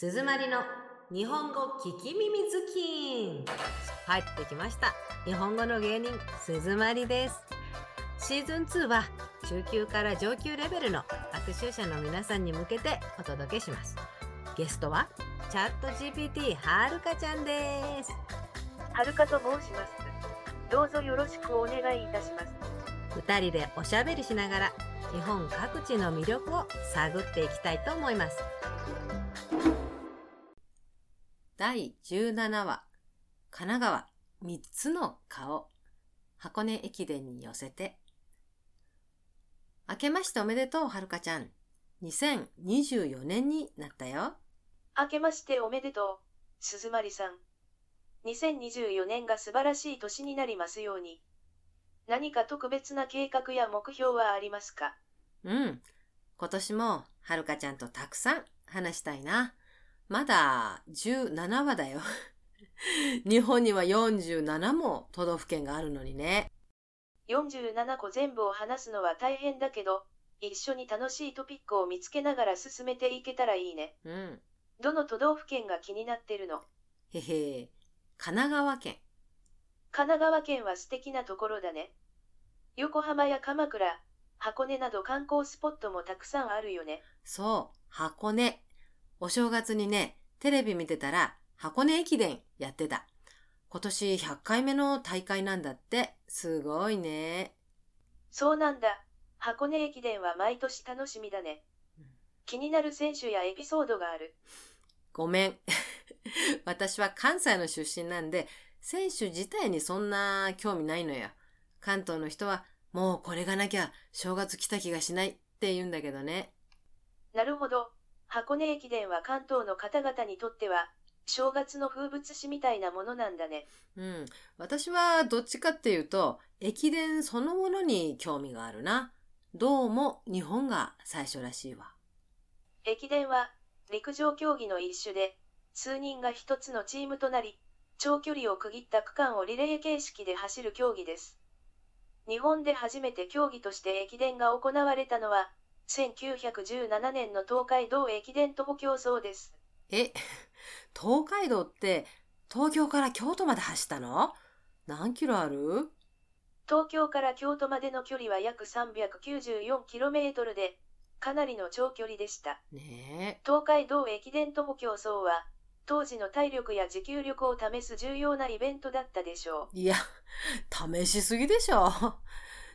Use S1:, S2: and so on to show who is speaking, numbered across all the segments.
S1: 鈴まりの日本語聞き耳ズキン。入ってきました。日本語の芸人鈴まりです。シーズン2は中級から上級レベルの学習者の皆さんに向けてお届けします。ゲストはチャット GPT はるかちゃんです。
S2: はるかと申します。どうぞよろしくお願いいたします。
S1: 二人でおしゃべりしながら日本各地の魅力を探っていきたいと思います第17話神奈川3つの顔。箱根駅伝に寄せて。明けましておめでとうはるかちゃん。2024年になったよ。
S2: 明けましておめでとう、鈴まりさん。2024年が素晴らしい年になりますように。何か特別な計画や目標はありますか？
S1: うん。今年もはるかちゃんとたくさん話したいなまだ17話だよ 日本には47も都道府県があるのにね
S2: ?47 個全部を話すのは大変だけど、一緒に楽しいトピックを見つけながら進めていけたらいいね。
S1: うん
S2: どの都道府県が気になってるの？
S1: へへ神奈川県
S2: 神奈川県は素敵なところだね。横浜や鎌倉、箱根など観光スポットもたくさんあるよね。
S1: そう箱根お正月にねテレビ見てたら箱根駅伝やってた今年100回目の大会なんだってすごいね
S2: そうなんだ。箱根駅伝は毎年楽しみだね
S1: うん。
S2: 気になる選手やエピソードがある。
S1: ごめん。私は関西の出身なんで、選手自体にそんな興味ないのよ。関東の人は、もうこれがなきゃ正月来た気がしないって言うんだけどね。
S2: なるほど。箱根駅伝は関東の方々にとっては、正月の風物詩みたいなものなんだね。
S1: うん。私はどっちかっていうと、駅伝そのものに興味があるな。どうも日本が最初らしいわ。
S2: 駅伝は、陸上競技の一種で、数人が一つのチームとなり、長距離を区切った区間をリレー形式で走る競技です。日本で初めて競技として駅伝が行われたのは、1917年の東海道駅伝徒歩競争です。
S1: え、東海道って東京から京都まで走ったの？何キロある？
S2: 東京から京都までの距離は約 394km で、かなりの長距離でした。
S1: ねえ。
S2: 東海道駅伝徒歩競争は、当時の体力や持久力を試す重要なイベントだったでしょう。
S1: いや、試しすぎでしょ。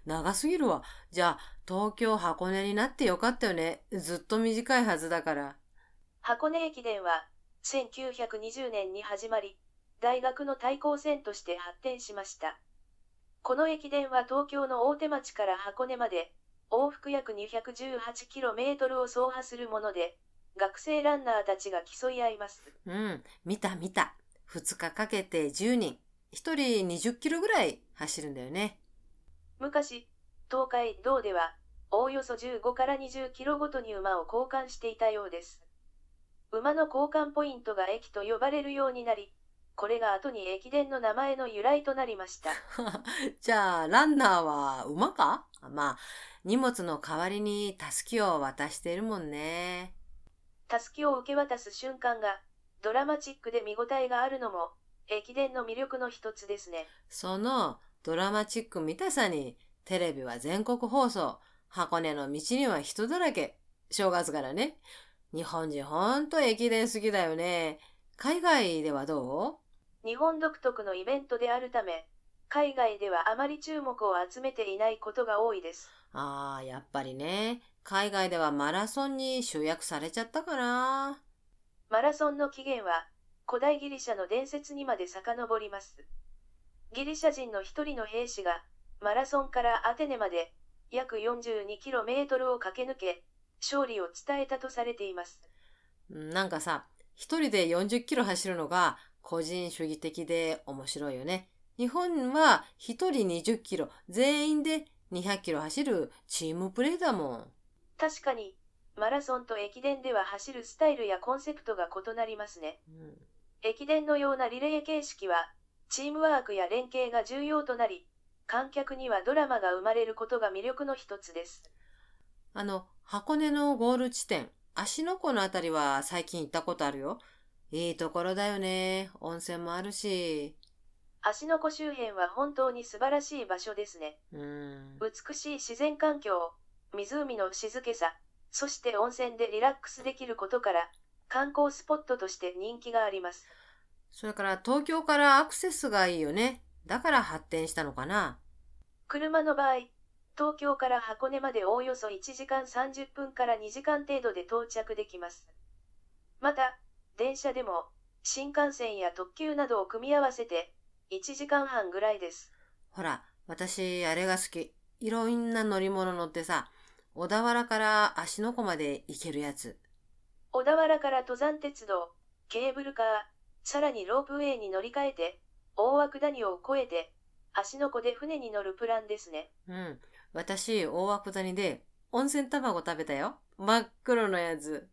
S1: 長すぎるわ。じゃあ、東京箱根になってよかったよね。ずっと短いはずだから。
S2: 箱根駅伝は、1920年に始まり、大学の対抗戦として発展しました。この駅伝は東京の大手町から箱根まで、往復約 218km を走破するもので、学生ランナーたちが競い合います。
S1: うん、見た見た。2日かけて10人。1人20キロぐらい走るんだよね。
S2: 昔、東海道では、おおよそ15から20キロごとに馬を交換していたようです。馬の交換ポイントが駅と呼ばれるようになり、これが後に駅伝の名前の由来となりました。
S1: じゃあ、ランナーは馬か？まあ、荷物の代わりにタスキを渡しているもんね。
S2: たすきを受け渡す瞬間が、ドラマチックで見応えがあるのも、駅伝の魅力の一つですね。
S1: そのドラマチック見たさに、テレビは全国放送、箱根の道には人だらけ。正月からね。日本人ほんと駅伝好きだよね。海外ではど
S2: 日本独特のイベントであるため、海外ではあまり注目を集めていないことが多いです。
S1: うああ、やっぱりね。海外ではマラソンに集約されちゃったかな。
S2: マラソンの起源は、古代ギリシャの伝説にまで遡ります。ギリシャ人の一人の兵士が、マラソンからアテネまで、約 42km を駆け抜け、勝利を伝えたとされています。
S1: うんなんかさ、一人で40キロ走るのが個人主義的で面白いよね。日本は一人20キロ、全員で200キロ走るチームプレーだもん。
S2: 確かに、マラソンと駅伝では走るスタイルやコンセプトが異なりますね。
S1: うん
S2: 駅伝のようなリレー形式は、チームワークや連携が重要となり、観客にはドラマが生まれることが魅力の一つです。
S1: あの、箱根のゴール地点、芦ノ湖のあたりは最近行ったことあるよ。いいところだよね。温泉もあるし。
S2: 芦ノ湖周辺は本当に素晴らしい場所ですね。
S1: うん。
S2: 美しい自然環境、湖の静けさ、そして温泉でリラックスできることから、観光スポットとして人気があります。
S1: それから東京からアクセスがいいよね。だから発展したのかな。
S2: 車の場合、東京から箱根までおおよそ1時間30分から2時間程度で到着できます。また、電車でも、新幹線や特急などを組み合わせて、1時間半ぐらいです。
S1: ほら、私、あれが好き。いろんな乗り物乗ってさ、小田原から芦ノ湖まで行けるやつ。
S2: 小田原から登山鉄道、ケーブルカー、さらにロープウェイに乗り換えて、大涌谷を越えて、芦ノ湖で船に乗るプランですね。
S1: うん。私、大涌谷で温泉卵食べたよ。真っ黒のやつ。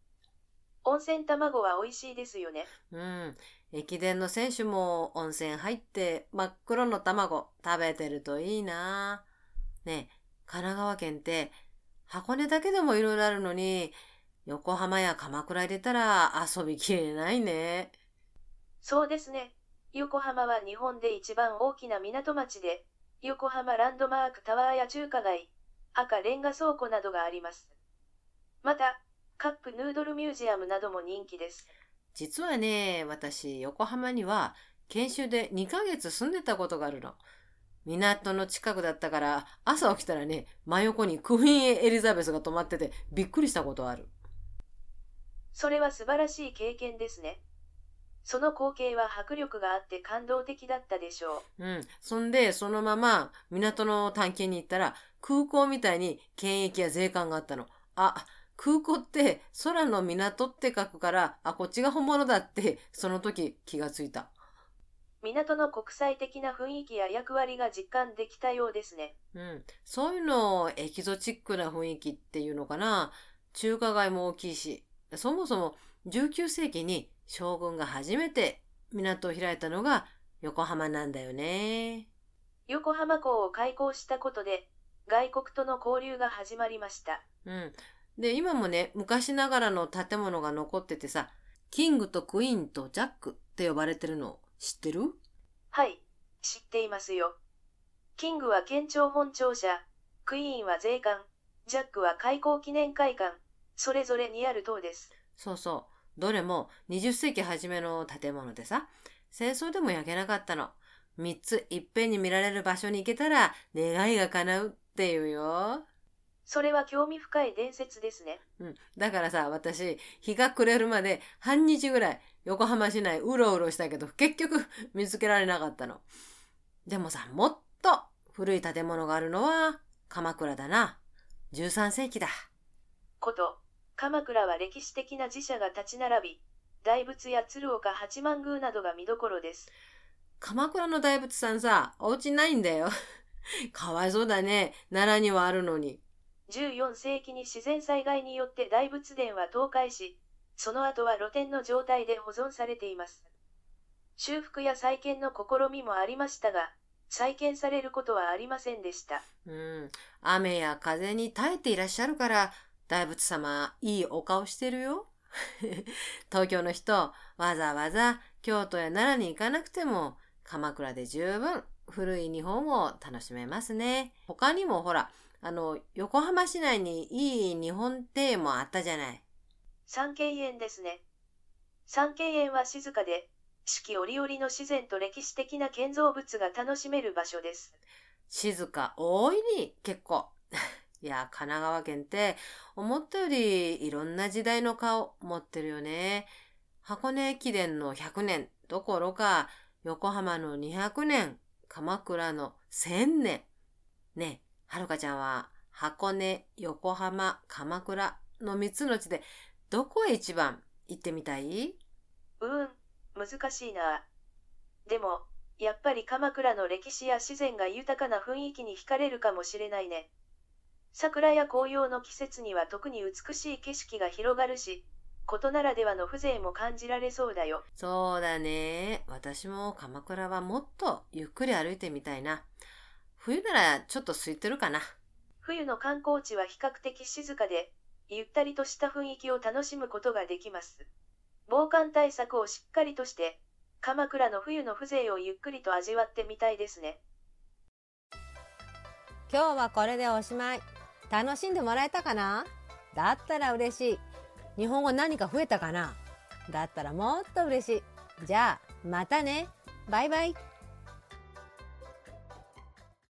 S2: 温泉卵は美味しいですよね。
S1: うん。駅伝の選手も温泉入って真っ黒の卵食べてるといいなねえ、神奈川県って箱根だけでもいろいろあるのに、横浜や鎌倉入れたら遊びきれないね。
S2: そうですね。横浜は日本で一番大きな港町で、横浜ランドマークタワーや中華街、赤レンガ倉庫などがあります。また、カップヌードルミュージアムなども人気です。
S1: 実はね、私、横浜には研修で2ヶ月住んでたことがあるの。港の近くだったから、朝起きたらね、真横にクイーンエリザベスが泊まっててびっくりしたことある。
S2: それは素晴らしい経験ですね。その光景は迫力があって感動的だったでしょう。
S1: うん。そんで、そのまま港の探検に行ったら、空港みたいに検疫や税関があったの。あ、空港って空の港って書くから、あ、こっちが本物だって、その時気がついた。
S2: 港の国際的な雰囲気や役割が実感できたようですね。
S1: うん。そういうのをエキゾチックな雰囲気っていうのかな。中華街も大きいし、そもそも19世紀に将軍が初めて港を開いたのが横浜なんだよね。
S2: 横浜港を開港したことで、外国との交流が始まりました。
S1: うん。で、今もね、昔ながらの建物が残っててさ、キングとクイーンとジャックって呼ばれてるの知ってる？
S2: はい、知っていますよ。キングは県庁本庁舎、クイーンは税関、ジャックは開港記念会館、それぞれにある塔です。
S1: そうそう。どれも20世紀初めの建物でさ、戦争でも焼けなかったの。3ついっぺんに見られる場所に行けたら願いが叶うっていうよ。
S2: それは興味深い伝説ですね。
S1: うん。だからさ、私、日が暮れるまで半日ぐらい横浜市内うろうろしたけど、結局見つけられなかったの。でもさ、もっと古い建物があるのは鎌倉だな。13世紀だ。
S2: こと、鎌倉は歴史的な寺社が立ち並び、大仏や鶴岡八幡宮などが見どころです。
S1: 鎌倉の大仏さんさ、お家ないんだよ。かわいそうだね。奈良にはあるのに。
S2: 14世紀に自然災害によって大仏殿は倒壊し、その後は露天の状態で保存されています。修復や再建の試みもありましたが、再建されることはありませんでした。
S1: うん。雨や風に耐えていらっしゃるから、大仏様、いいお顔してるよ。東京の人、わざわざ京都や奈良に行かなくても、鎌倉で十分古い日本を楽しめますね。他にもほら、あの、横浜市内にいい日本庭園もあったじゃない。
S2: 三景園ですね。三景園は静かで、四季折々の自然と歴史的な建造物が楽しめる場所です。
S1: 静か、大いに結構。いや、神奈川県って思ったよりいろんな時代の顔持ってるよね。箱根駅伝の100年どころか、横浜の200年、鎌倉の1000年。ねえ、はるかちゃんは箱根、横浜、鎌倉の3つの地でどこへ一番行ってみたい？う
S2: ん、難しいな。でも、やっぱり鎌倉の歴史や自然が豊かな雰囲気に惹かれるかもしれないね。桜や紅葉の季節には特に美しい景色が広がるし、ことならではの風情も感じられそうだよ。
S1: そうだね。私も鎌倉はもっとゆっくり歩いてみたいな。冬ならちょっと空いてるかな。
S2: 冬の観光地は比較的静かで、ゆったりとした雰囲気を楽しむことができます。防寒対策をしっかりとして、鎌倉の冬の風情をゆっくりと味わってみたいですね。
S1: 今日はこれでおしまい。楽しんでもらえたかな？だったら嬉しい。日本語何か増えたかな？だったらもっと嬉しい。じゃあ、またね。バイバイ。